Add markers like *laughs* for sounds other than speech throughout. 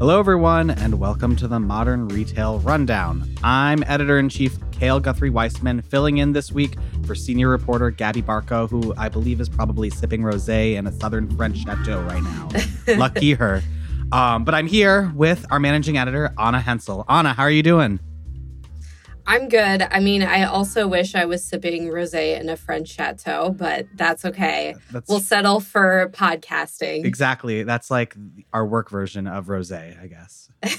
Hello, everyone, and welcome to the Modern Retail Rundown. I'm editor in chief Cale Guthrie Weissman, filling in this week for senior reporter Gabby Barkho, who I believe is probably sipping rose in a southern French chateau right now. *laughs* Lucky her. Um, but I'm here with our managing editor, Anna Hensel. Anna, how are you doing? I'm good. I mean, I also wish I was sipping rosé in a French chateau, but that's okay. That's, we'll settle for podcasting. Exactly. That's like our work version of rosé, I guess. *laughs*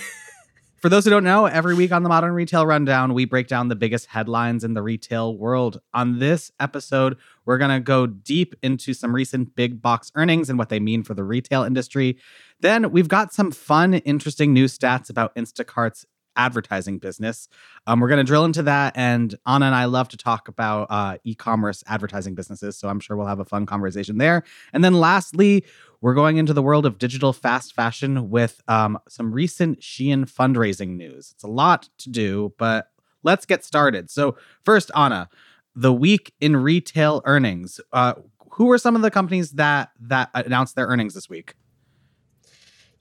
for those who don't know, every week on the Modern Retail Rundown, we break down the biggest headlines in the retail world. On this episode, we're going to go deep into some recent big box earnings and what they mean for the retail industry. Then we've got some fun, interesting news stats about Instacart's advertising business. Um, we're going to drill into that. And Anna and I love to talk about uh, e commerce advertising businesses. So I'm sure we'll have a fun conversation there. And then lastly, we're going into the world of digital fast fashion with um, some recent Shein fundraising news. It's a lot to do, but let's get started. So, first, Anna, the week in retail earnings. Uh, who were some of the companies that that announced their earnings this week?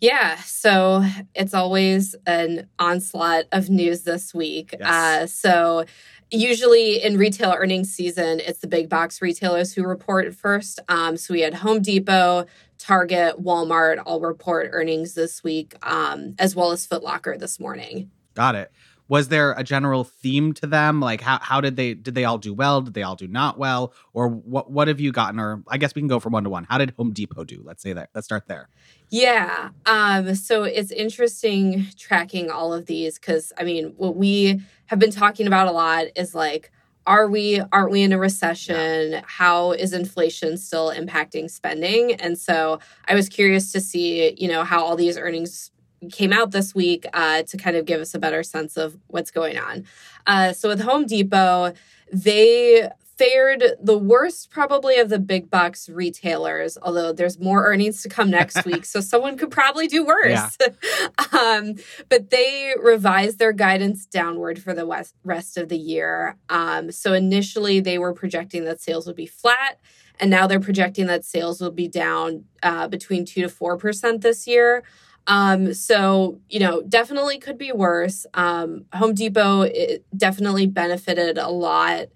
Yeah, so it's always an onslaught of news this week. Yes. Uh, so usually in retail earnings season, it's the big box retailers who report first. Um, so we had Home Depot, Target, Walmart all report earnings this week, um, as well as Foot Locker this morning. Got it was there a general theme to them? Like how, how did they did they all do well? Did they all do not well? Or what what have you gotten? Or i guess we can go from one to one. How did home depot do? Let's say that let's start there. Yeah um so it's interesting tracking all of these because i mean what we have been talking about a lot is like are we aren't we in a recession? Yeah. how is inflation still impacting spending? And so i was curious to see you know how all these earnings came out this week uh, to kind of give us a better sense of what's going on. Uh, so with Home Depot, they fared the worst probably of the big box retailers although there's more earnings to come next *laughs* week so someone could probably do worse yeah. *laughs* um, but they revised their guidance downward for the west, rest of the year um, so initially they were projecting that sales would be flat and now they're projecting that sales will be down uh, between 2 to 4% this year um, so, you know, definitely could be worse. Um, Home Depot definitely benefited a lot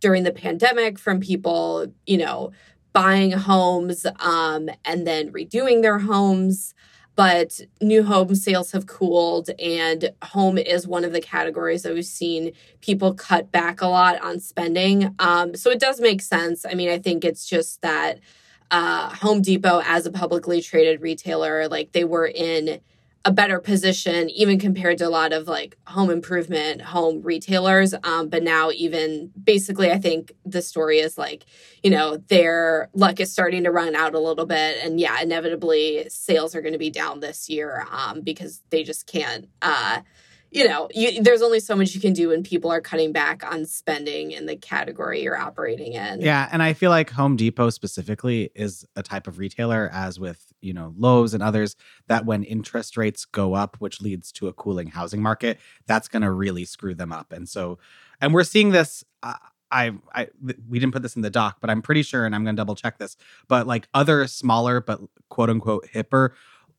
during the pandemic from people, you know, buying homes um, and then redoing their homes. But new home sales have cooled, and home is one of the categories that we've seen people cut back a lot on spending. Um, so it does make sense. I mean, I think it's just that uh, Home Depot as a publicly traded retailer, like they were in a better position, even compared to a lot of like home improvement home retailers. Um, but now, even basically, I think the story is like, you know, their luck is starting to run out a little bit. And yeah, inevitably, sales are going to be down this year um, because they just can't. Uh, you know, you, there's only so much you can do when people are cutting back on spending in the category you're operating in. Yeah, and I feel like Home Depot specifically is a type of retailer, as with you know Lowe's and others, that when interest rates go up, which leads to a cooling housing market, that's going to really screw them up. And so, and we're seeing this. Uh, I, I, we didn't put this in the doc, but I'm pretty sure, and I'm going to double check this. But like other smaller but quote unquote hipper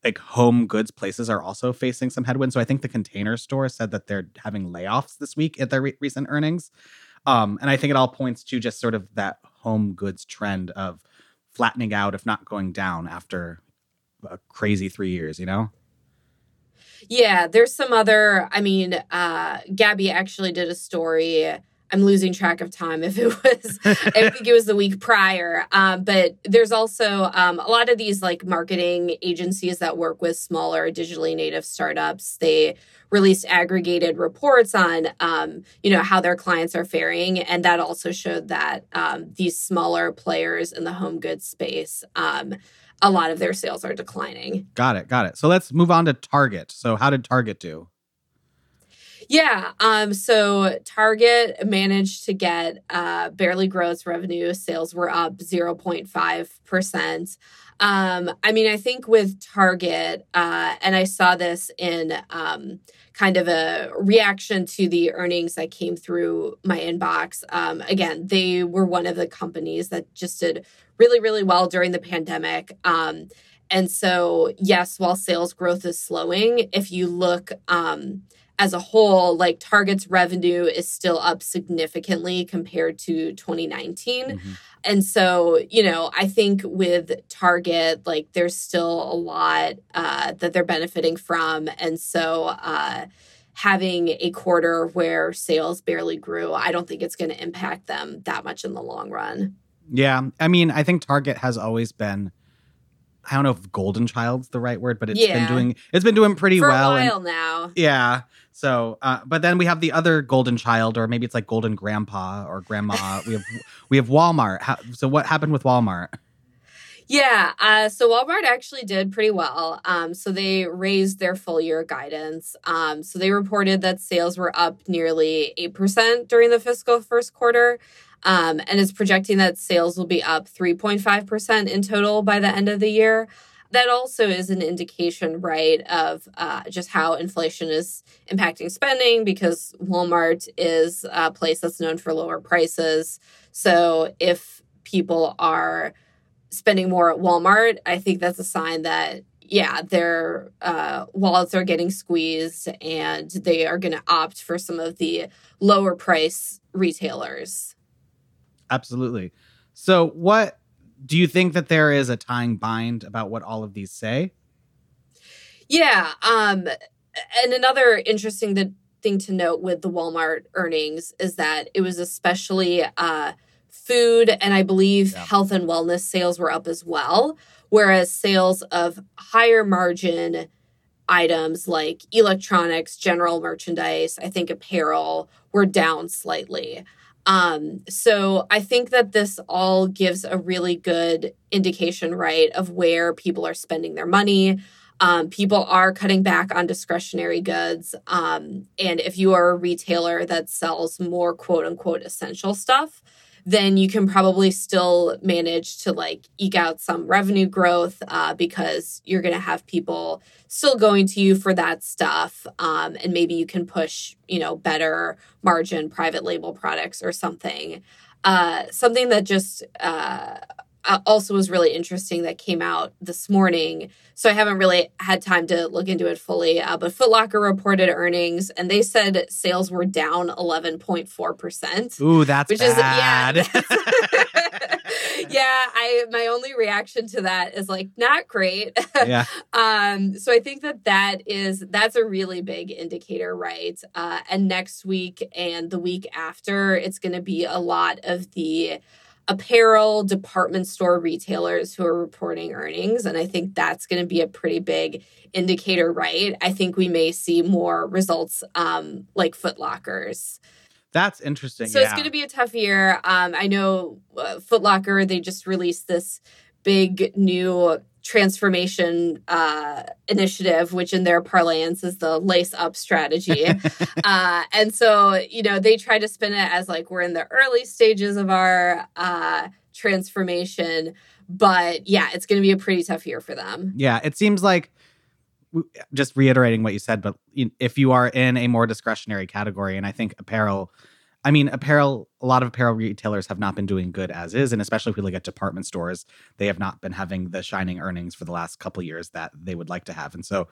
like home goods places are also facing some headwinds. So I think the container store said that they're having layoffs this week at their re- recent earnings. Um, and I think it all points to just sort of that home goods trend of flattening out, if not going down after a crazy three years, you know? Yeah, there's some other, I mean, uh, Gabby actually did a story I'm losing track of time if it was, *laughs* I think it was the week prior. Um, but there's also um, a lot of these like marketing agencies that work with smaller digitally native startups. They released aggregated reports on, um, you know, how their clients are faring. And that also showed that um, these smaller players in the home goods space, um, a lot of their sales are declining. Got it. Got it. So let's move on to Target. So how did Target do? Yeah. Um, so Target managed to get uh, barely gross revenue. Sales were up 0.5%. Um, I mean, I think with Target, uh, and I saw this in um, kind of a reaction to the earnings that came through my inbox. Um, again, they were one of the companies that just did really, really well during the pandemic. Um, and so, yes, while sales growth is slowing, if you look um, as a whole, like Target's revenue is still up significantly compared to 2019. Mm-hmm. And so, you know, I think with Target, like there's still a lot uh, that they're benefiting from. And so, uh, having a quarter where sales barely grew, I don't think it's going to impact them that much in the long run. Yeah. I mean, I think Target has always been I don't know if golden child's the right word, but it's yeah. been doing it's been doing pretty For well. a while and, now. Yeah. So, uh, but then we have the other golden child, or maybe it's like golden grandpa or grandma. *laughs* we have we have Walmart. How, so, what happened with Walmart? Yeah, uh, so Walmart actually did pretty well. Um, so they raised their full year guidance. Um, so they reported that sales were up nearly 8% during the fiscal first quarter um, and is projecting that sales will be up 3.5% in total by the end of the year. That also is an indication, right, of uh, just how inflation is impacting spending because Walmart is a place that's known for lower prices. So if people are spending more at Walmart, I think that's a sign that yeah, their uh, wallets are getting squeezed and they are going to opt for some of the lower price retailers. Absolutely. So, what do you think that there is a tying bind about what all of these say? Yeah. Um, and another interesting thing to note with the Walmart earnings is that it was especially uh, food and I believe yeah. health and wellness sales were up as well, whereas sales of higher margin items like electronics, general merchandise, I think apparel were down slightly. Um, so I think that this all gives a really good indication, right, of where people are spending their money. Um, people are cutting back on discretionary goods. Um, and if you are a retailer that sells more quote unquote essential stuff, then you can probably still manage to like eke out some revenue growth uh, because you're going to have people still going to you for that stuff. Um, and maybe you can push, you know, better margin private label products or something. Uh, something that just uh, uh, also was really interesting that came out this morning. So I haven't really had time to look into it fully. Uh, but Footlocker reported earnings, and they said sales were down eleven point four percent. Ooh, that's which bad. is yeah. *laughs* *laughs* yeah, I my only reaction to that is like not great. *laughs* Yeah. um. So I think that that is that's a really big indicator, right? Uh, and next week and the week after, it's going to be a lot of the apparel department store retailers who are reporting earnings. And I think that's going to be a pretty big indicator, right? I think we may see more results um, like Footlockers. That's interesting. So yeah. it's going to be a tough year. Um, I know uh, Footlocker, they just released this big new transformation uh, initiative, which in their parlance is the lace up strategy. *laughs* uh, and so, you know, they try to spin it as like we're in the early stages of our uh, transformation. But yeah, it's going to be a pretty tough year for them. Yeah, it seems like just reiterating what you said, but if you are in a more discretionary category, and I think apparel I mean, apparel, a lot of apparel retailers have not been doing good as is. And especially if we look at department stores, they have not been having the shining earnings for the last couple years that they would like to have. And so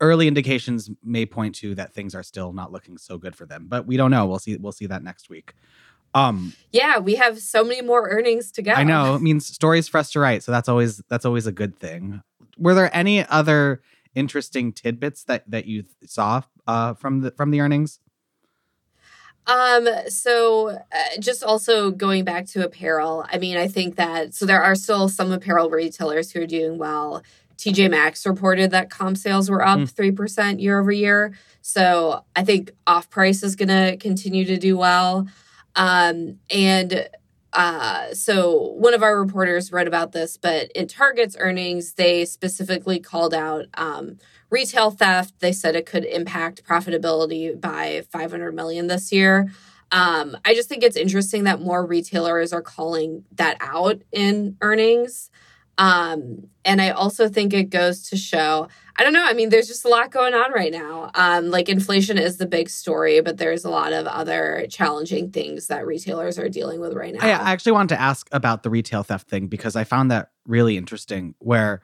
early indications may point to that things are still not looking so good for them. But we don't know. We'll see we'll see that next week. Um Yeah, we have so many more earnings to go. I know. It means stories for us to write. So that's always that's always a good thing. Were there any other interesting tidbits that that you saw uh, from the from the earnings? Um, so uh, just also going back to apparel, I mean, I think that so there are still some apparel retailers who are doing well. TJ Maxx reported that comp sales were up mm. 3% year over year. So I think off price is going to continue to do well. Um, and uh, so one of our reporters wrote about this, but in Target's earnings, they specifically called out um, retail theft. They said it could impact profitability by 500 million this year. Um, i just think it's interesting that more retailers are calling that out in earnings. Um, and i also think it goes to show i don't know i mean there's just a lot going on right now. Um, like inflation is the big story but there's a lot of other challenging things that retailers are dealing with right now. I actually wanted to ask about the retail theft thing because i found that really interesting where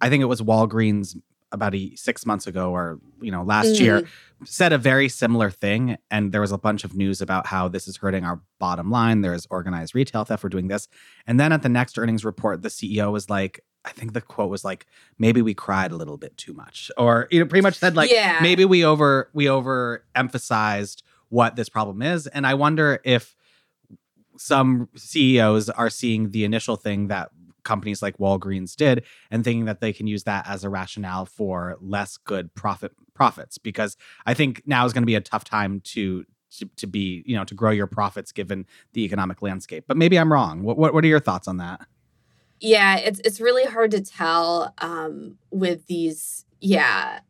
I think it was Walgreens about a six months ago or you know last mm. year said a very similar thing and there was a bunch of news about how this is hurting our bottom line there's organized retail theft we're doing this and then at the next earnings report the ceo was like i think the quote was like maybe we cried a little bit too much or you know pretty much said like yeah. maybe we over we over emphasized what this problem is and i wonder if some CEOs are seeing the initial thing that companies like Walgreens did and thinking that they can use that as a rationale for less good profit profits because I think now is going to be a tough time to to, to be you know to grow your profits given the economic landscape. But maybe I'm wrong. What what, what are your thoughts on that? Yeah, it's it's really hard to tell um, with these. Yeah,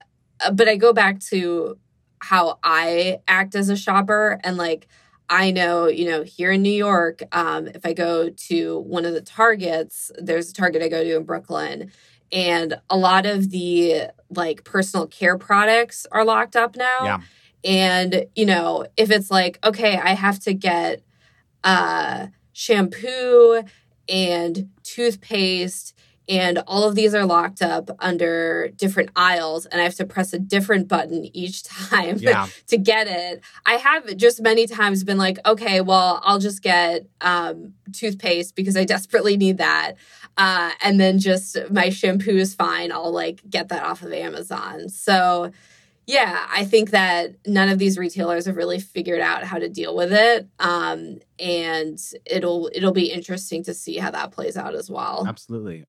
uh, but I go back to how I act as a shopper and like I know, you know, here in New York, um, if I go to one of the Targets, there's a Target I go to in Brooklyn, and a lot of the like personal care products are locked up now. Yeah. And, you know, if it's like, okay, I have to get uh shampoo and toothpaste and all of these are locked up under different aisles and i have to press a different button each *laughs* time yeah. to get it. I have just many times been like okay well i'll just get um, toothpaste because i *laughs* desperately need that. Uh, and then just my shampoo is fine. I'll like get that off of amazon. So yeah i think that none of these retailers have really figured out how to deal with it um, and it'll it'll be interesting to see how that plays out as well. Absolutely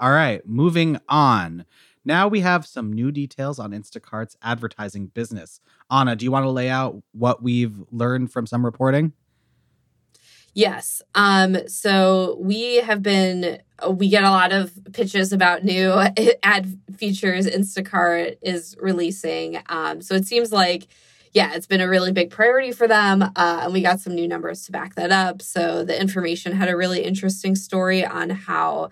all right, moving on. Now we have some new details on Instacart's advertising business. Anna, do you want to lay out what we've learned from some reporting? Yes. Um, so we have been, we get a lot of pitches about new *laughs* ad features Instacart is releasing. Um, so it seems like, yeah, it's been a really big priority for them. Uh, and we got some new numbers to back that up. So the information had a really interesting story on how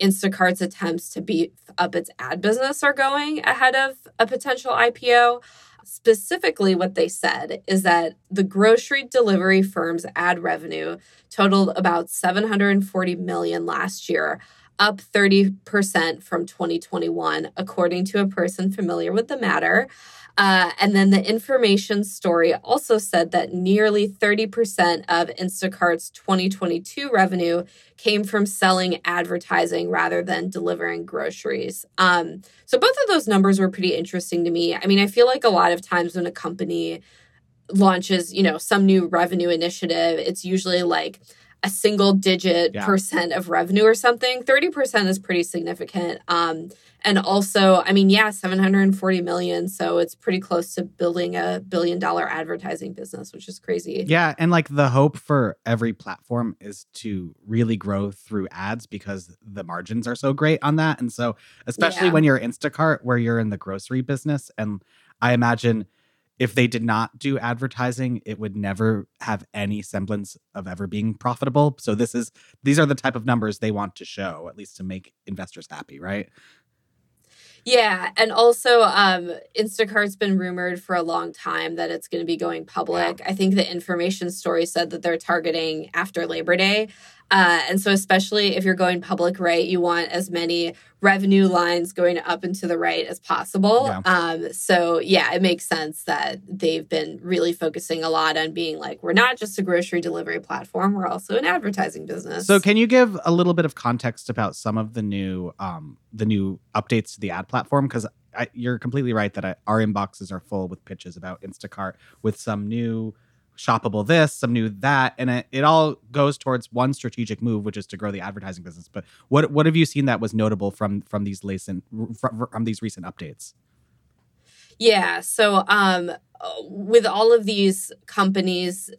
Instacart's attempts to beef up its ad business are going ahead of a potential IPO. Specifically, what they said is that the grocery delivery firm's ad revenue totaled about 740 million last year, up 30% from 2021, according to a person familiar with the matter. Uh, and then the information story also said that nearly 30% of Instacart's 2022 revenue came from selling advertising rather than delivering groceries. Um, so both of those numbers were pretty interesting to me. I mean, I feel like a lot of times when a company launches, you know, some new revenue initiative, it's usually like a single digit yeah. percent of revenue or something. 30% is pretty significant. Um, and also, I mean, yeah, 740 million. So it's pretty close to building a billion dollar advertising business, which is crazy. Yeah. And like the hope for every platform is to really grow through ads because the margins are so great on that. And so, especially yeah. when you're Instacart, where you're in the grocery business, and I imagine if they did not do advertising, it would never have any semblance of ever being profitable. So this is these are the type of numbers they want to show, at least to make investors happy, right? Yeah, and also um, Instacart's been rumored for a long time that it's going to be going public. I think the information story said that they're targeting after Labor Day. Uh, and so, especially if you're going public right, you want as many revenue lines going up and to the right as possible. Yeah. Um, so, yeah, it makes sense that they've been really focusing a lot on being like, we're not just a grocery delivery platform, we're also an advertising business. So, can you give a little bit of context about some of the new um, the new updates to the ad platform? Because you're completely right that I, our inboxes are full with pitches about Instacart with some new shoppable this, some new that, and it, it all goes towards one strategic move, which is to grow the advertising business. But what what have you seen that was notable from from these recent from, from these recent updates? Yeah, so um, with all of these companies,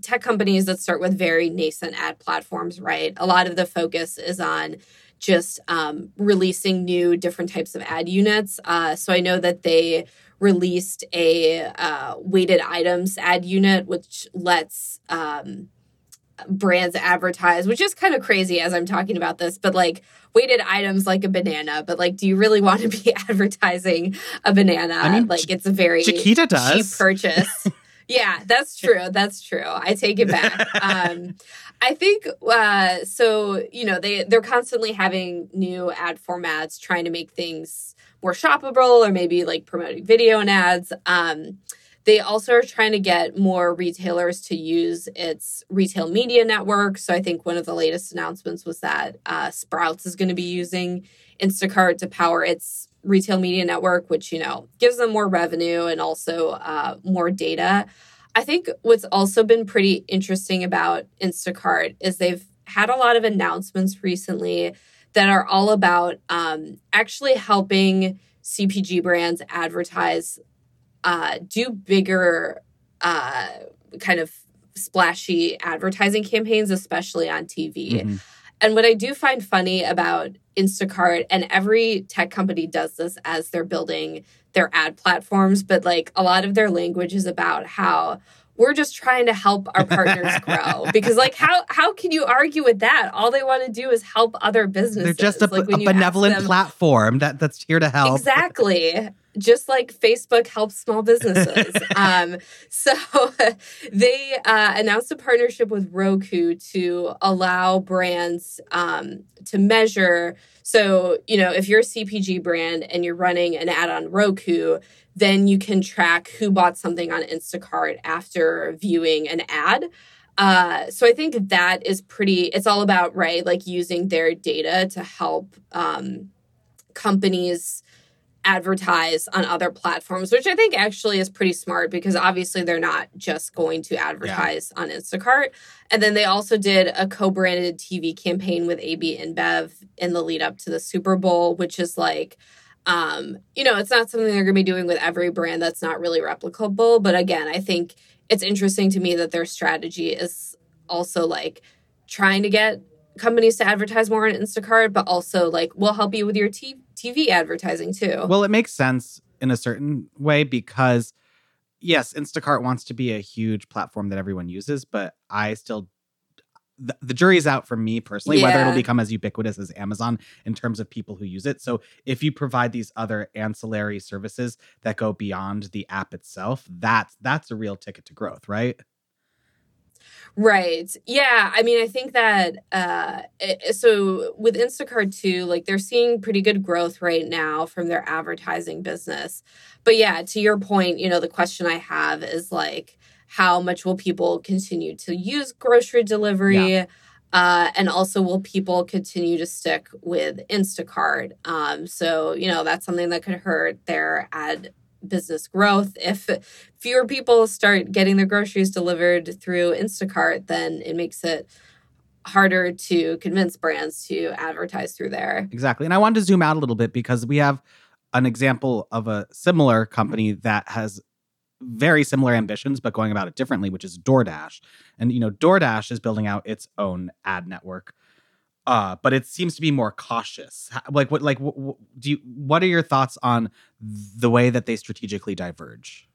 tech companies that start with very nascent ad platforms, right? A lot of the focus is on just um, releasing new different types of ad units. Uh, so I know that they released a uh, weighted items ad unit, which lets um, brands advertise, which is kind of crazy as I'm talking about this, but like weighted items like a banana, but like, do you really *laughs* want to be advertising a banana? I mean, like, it's a very Chiquita does. cheap *laughs* purchase. Yeah, that's true. That's true. I take it back. um, I think uh, so. You know, they they're constantly having new ad formats, trying to make things more shoppable, or maybe like promoting video and ads. Um, they also are trying to get more retailers to use its retail media network. So I think one of the latest announcements was that uh, Sprouts is going to be using Instacart to power its retail media network, which, you know, gives them more revenue and also uh, more data. I think what's also been pretty interesting about Instacart is they've had a lot of announcements recently that are all about um, actually helping CPG brands advertise, uh, do bigger uh, kind of splashy advertising campaigns, especially on TV. Mm-hmm. And what I do find funny about Instacart, and every tech company does this as they're building their ad platforms, but like a lot of their language is about how we're just trying to help our partners *laughs* grow. Because like how how can you argue with that? All they want to do is help other businesses they're just a, like a benevolent them, platform that that's here to help. Exactly just like facebook helps small businesses *laughs* um, so *laughs* they uh, announced a partnership with roku to allow brands um, to measure so you know if you're a cpg brand and you're running an ad on roku then you can track who bought something on Instacart after viewing an ad. Uh, so I think that is pretty, it's all about, right, like using their data to help um, companies advertise on other platforms, which I think actually is pretty smart because obviously they're not just going to advertise yeah. on Instacart. And then they also did a co branded TV campaign with AB InBev in the lead up to the Super Bowl, which is like, um, you know, it's not something they're going to be doing with every brand that's not really replicable. But again, I think it's interesting to me that their strategy is also like trying to get companies to advertise more on Instacart, but also like we'll help you with your t- TV advertising too. Well, it makes sense in a certain way because yes, Instacart wants to be a huge platform that everyone uses, but I still the, the jury's out for me personally yeah. whether it'll become as ubiquitous as Amazon in terms of people who use it. So if you provide these other ancillary services that go beyond the app itself, that's that's a real ticket to growth, right? Right. Yeah. I mean, I think that uh, it, so with Instacart too, like they're seeing pretty good growth right now from their advertising business. But yeah, to your point, you know, the question I have is like, how much will people continue to use grocery delivery? Yeah. Uh, and also, will people continue to stick with Instacart? Um, so, you know, that's something that could hurt their ad business growth. If fewer people start getting their groceries delivered through Instacart, then it makes it harder to convince brands to advertise through there. Exactly. And I wanted to zoom out a little bit because we have an example of a similar company that has very similar ambitions, but going about it differently, which is DoorDash. And you know, DoorDash is building out its own ad network, uh, but it seems to be more cautious. Like, what, like, what, do you? What are your thoughts on the way that they strategically diverge?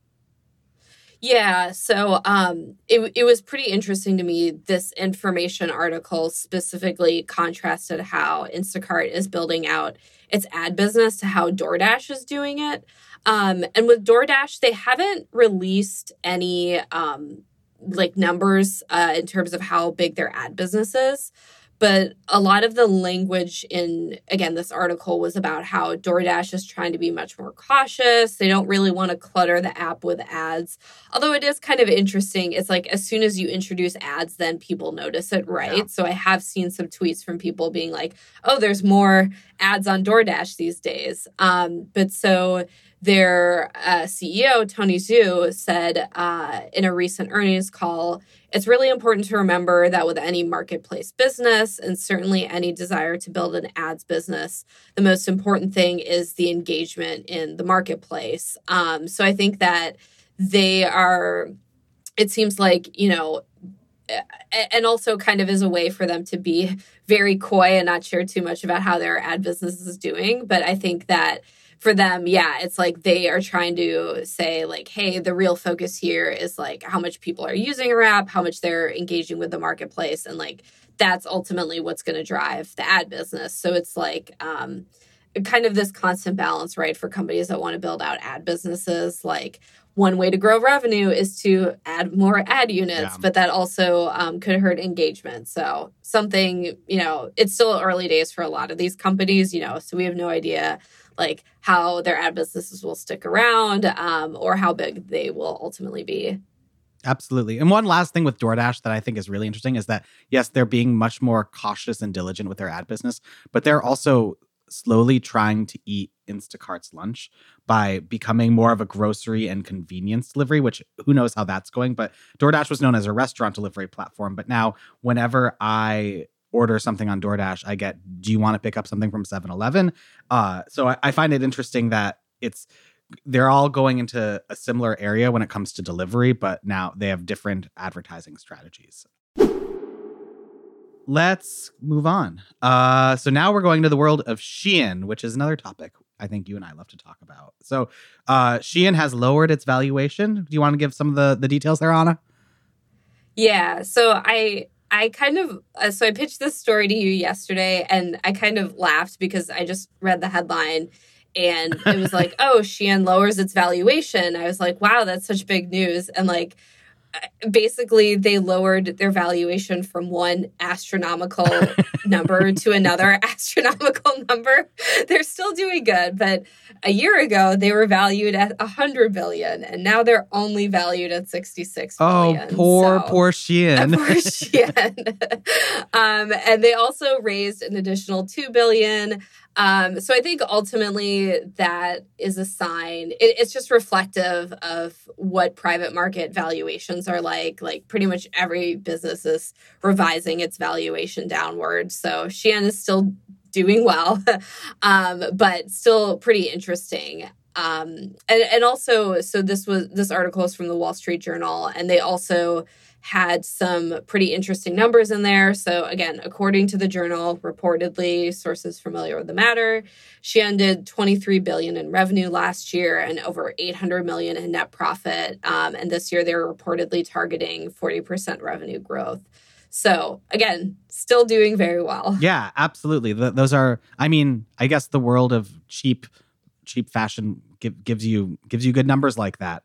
Yeah, so um, it it was pretty interesting to me. This information article specifically contrasted how Instacart is building out its ad business to how DoorDash is doing it. Um, and with DoorDash, they haven't released any um, like numbers uh, in terms of how big their ad business is. But a lot of the language in, again, this article was about how DoorDash is trying to be much more cautious. They don't really want to clutter the app with ads. Although it is kind of interesting. It's like as soon as you introduce ads, then people notice it, right? Yeah. So I have seen some tweets from people being like, oh, there's more ads on DoorDash these days. Um, but so their uh, CEO, Tony Xu, said uh, in a recent earnings call it's really important to remember that with any marketplace business, and certainly any desire to build an ads business, the most important thing is the engagement in the marketplace. Um, so I think that they are, it seems like, you know, and also kind of as a way for them to be *laughs* very coy and not share too much about how their ad business is doing. But I think that for them, yeah, it's like they are trying to say, like, hey, the real focus here is like how much people are using a app, how much they're engaging with the marketplace, and like that's ultimately what's going to drive the ad business. So it's like, um, kind of this constant balance, right, for companies that want to build out ad businesses. Like, one way to grow revenue is to add more ad units, yeah. but that also um, could hurt engagement. So, something, you know, it's still early days for a lot of these companies, you know, so we have no idea like how their ad businesses will stick around um, or how big they will ultimately be. Absolutely. And one last thing with DoorDash that I think is really interesting is that, yes, they're being much more cautious and diligent with their ad business, but they're also slowly trying to eat Instacart's lunch by becoming more of a grocery and convenience delivery, which who knows how that's going. But DoorDash was known as a restaurant delivery platform. But now, whenever I order something on DoorDash, I get, do you want to pick up something from 7 Eleven? Uh, so I, I find it interesting that it's, they're all going into a similar area when it comes to delivery, but now they have different advertising strategies let's move on. Uh, so now we're going to the world of Shein, which is another topic I think you and I love to talk about. So uh, Shein has lowered its valuation. Do you want to give some of the the details there, Anna? Yeah. So I I kind of uh, so I pitched this story to you yesterday, and I kind of laughed because I just read the headline. And it was like, *laughs* oh, Shein lowers its valuation. I was like, wow, that's such big news. And like, basically they lowered their valuation from one astronomical *laughs* number to another *laughs* astronomical number. They're still doing good but a year ago they were valued at 100 billion and now they're only valued at 66 oh poor so, poor Shein. *laughs* Poor Shein. Um, and they also raised an additional 2 billion um, so I think ultimately that is a sign. It, it's just reflective of what private market valuations are like. Like pretty much every business is revising its valuation downward. So Shein is still doing well, *laughs* um, but still pretty interesting. Um, and, and also, so this was this article is from the Wall Street Journal, and they also had some pretty interesting numbers in there. So again, according to the journal, reportedly sources familiar with the matter, she ended 23 billion in revenue last year and over 800 million in net profit. Um, and this year they're reportedly targeting 40% revenue growth. So again, still doing very well. Yeah, absolutely. The, those are, I mean, I guess the world of cheap, cheap fashion give, gives you gives you good numbers like that.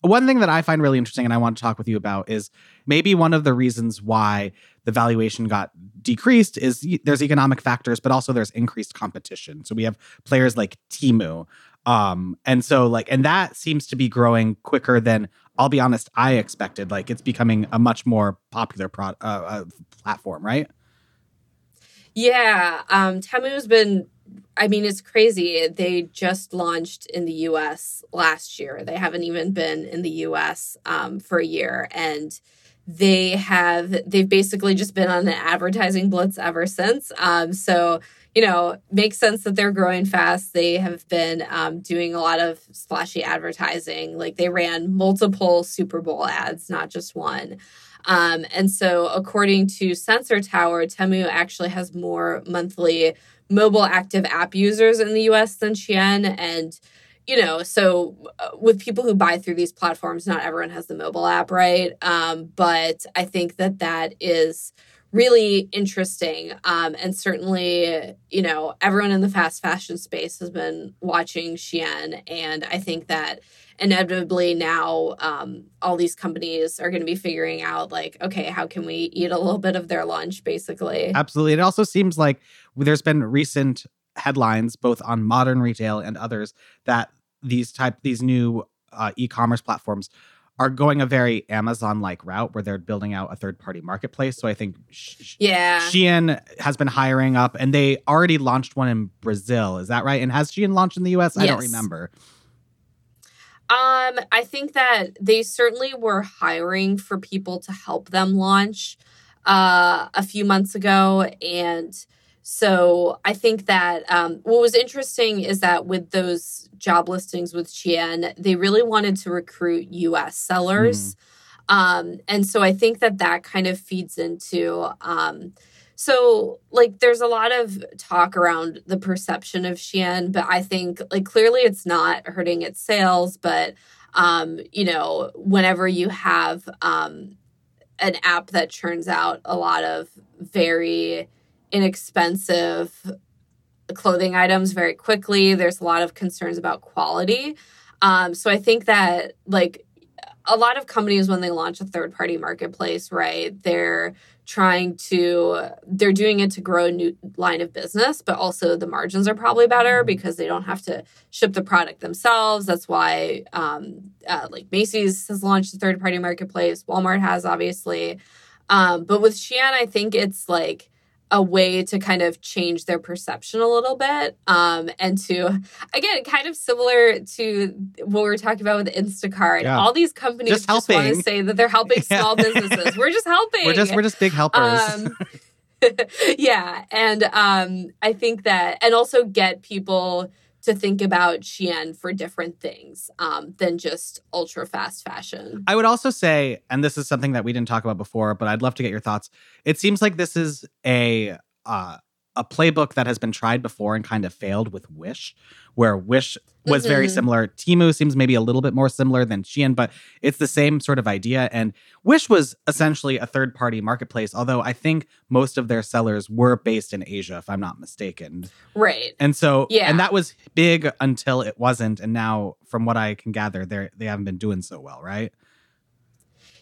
One thing that I find really interesting and I want to talk with you about is maybe one of the reasons why the valuation got decreased is there's economic factors, but also there's increased competition. So we have players like Temu. Um, and so like, and that seems to be growing quicker than I'll be honest, I expected. Like it's becoming a much more popular pro- uh, uh, platform, right? Yeah, um, Temu's been I mean, it's crazy. They just launched in the US last year. They haven't even been in the US um, for a year. And they have, they've basically just been on an advertising blitz ever since. Um, so, you know, makes sense that they're growing fast. They have been um, doing a lot of splashy advertising. Like they ran multiple Super Bowl ads, not just one. Um, and so, according to Sensor Tower, Temu actually has more monthly mobile active app users in the US than Shein. And, you know, so uh, with people who buy through these platforms, not everyone has the mobile app, right? Um, but I think that that is really interesting. Um, and certainly, you know, everyone in the fast fashion space has been watching Shein. And I think that inevitably now um, all these companies are going to be figuring out like okay how can we eat a little bit of their lunch basically absolutely it also seems like there's been recent headlines both on modern retail and others that these type these new uh, e-commerce platforms are going a very Amazon like route where they're building out a third party marketplace. So I think sh- yeah, Shein has been hiring up and they already launched one in Brazil. Is that right? And has Shein launched in the US? I don't remember. Um, I think that they certainly were hiring for people to help them launch uh, a few months ago. And so I think that um, what was interesting is that with those job listings with Shein, they really wanted to recruit US sellers. Mm. Um, and so I think that that kind of feeds into um, so, like, there's a lot of talk around the perception of Shein, but I think, like, clearly it's not hurting its sales. But, um, you know, whenever you have um, an app that churns out a lot of very inexpensive clothing items very quickly, there's a lot of concerns about quality. Um, so I think that like a lot of companies when they launch a third party marketplace, right, they're trying to they're doing it to grow a new line of business but also the margins are probably better mm-hmm. because they don't have to ship the product themselves that's why um, uh, like macy's has launched a third party marketplace walmart has obviously um, but with shein i think it's like a way to kind of change their perception a little bit um, and to again kind of similar to what we were talking about with instacart. Yeah. all these companies just, just want to say that they're helping *laughs* yeah. small businesses. We're just helping. We're just we're just big helpers. Um, *laughs* yeah and um, i think that and also get people to think about Shein for different things um, than just ultra fast fashion. I would also say, and this is something that we didn't talk about before, but I'd love to get your thoughts. It seems like this is a uh, a playbook that has been tried before and kind of failed with Wish, where Wish was mm-hmm. very similar. Temu seems maybe a little bit more similar than Shein, but it's the same sort of idea. And Wish was essentially a third party marketplace, although I think most of their sellers were based in Asia, if I'm not mistaken. Right. And so, yeah. and that was big until it wasn't. And now, from what I can gather, they they haven't been doing so well, right?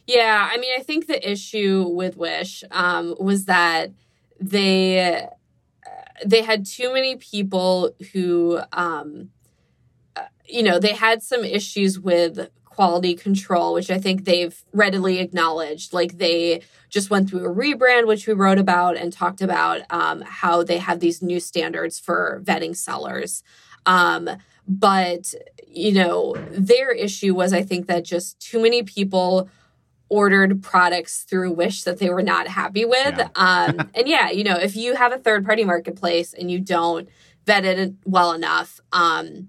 Yeah. I mean, I think the issue with Wish um, was that they they had too many people who um uh, you know they had some issues with quality control which i think they've readily acknowledged. Like they just went through a rebrand which we wrote about and talked about um, how they have these new standards for vetting sellers. Um, but you know their issue was i think that just too many people ordered products through Wish that they were not happy with. Yeah. um, *laughs* and yeah, you know, if you have a third party marketplace and you don't vet it well enough, um,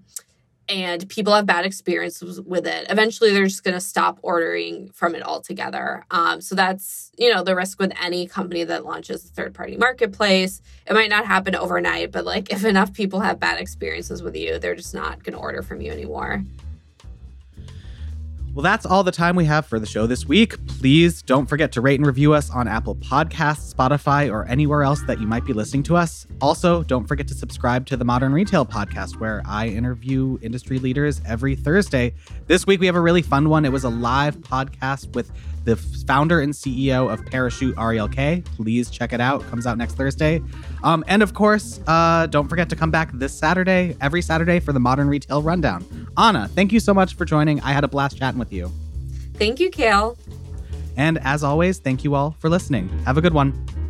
and people have bad experiences with it, eventually they're just going to stop ordering from it altogether. Um, so that's, you know, the risk with any company that launches a third party marketplace. It might not happen overnight, but like if enough people have bad experiences with you, they're just not going to order from you anymore. Well, that's all the time we have for the show this week. Please don't forget to rate and review us on Apple Podcasts, Spotify, or anywhere else that you might be listening to us. Also, don't forget to subscribe to the Modern Retail Podcast, where I interview industry leaders every Thursday. This week, we have a really fun one. It was a live podcast with the founder and CEO of Parachute Ariel Kaye. Please check it out. Comes out next Thursday. Um, and of course, uh, don't forget to come back this Saturday, every Saturday, for the Modern Retail Rundown. Anna, thank you so much for joining. I had a blast chatting with you. Thank you, Cale. And as always, thank you all for listening. Have a good one.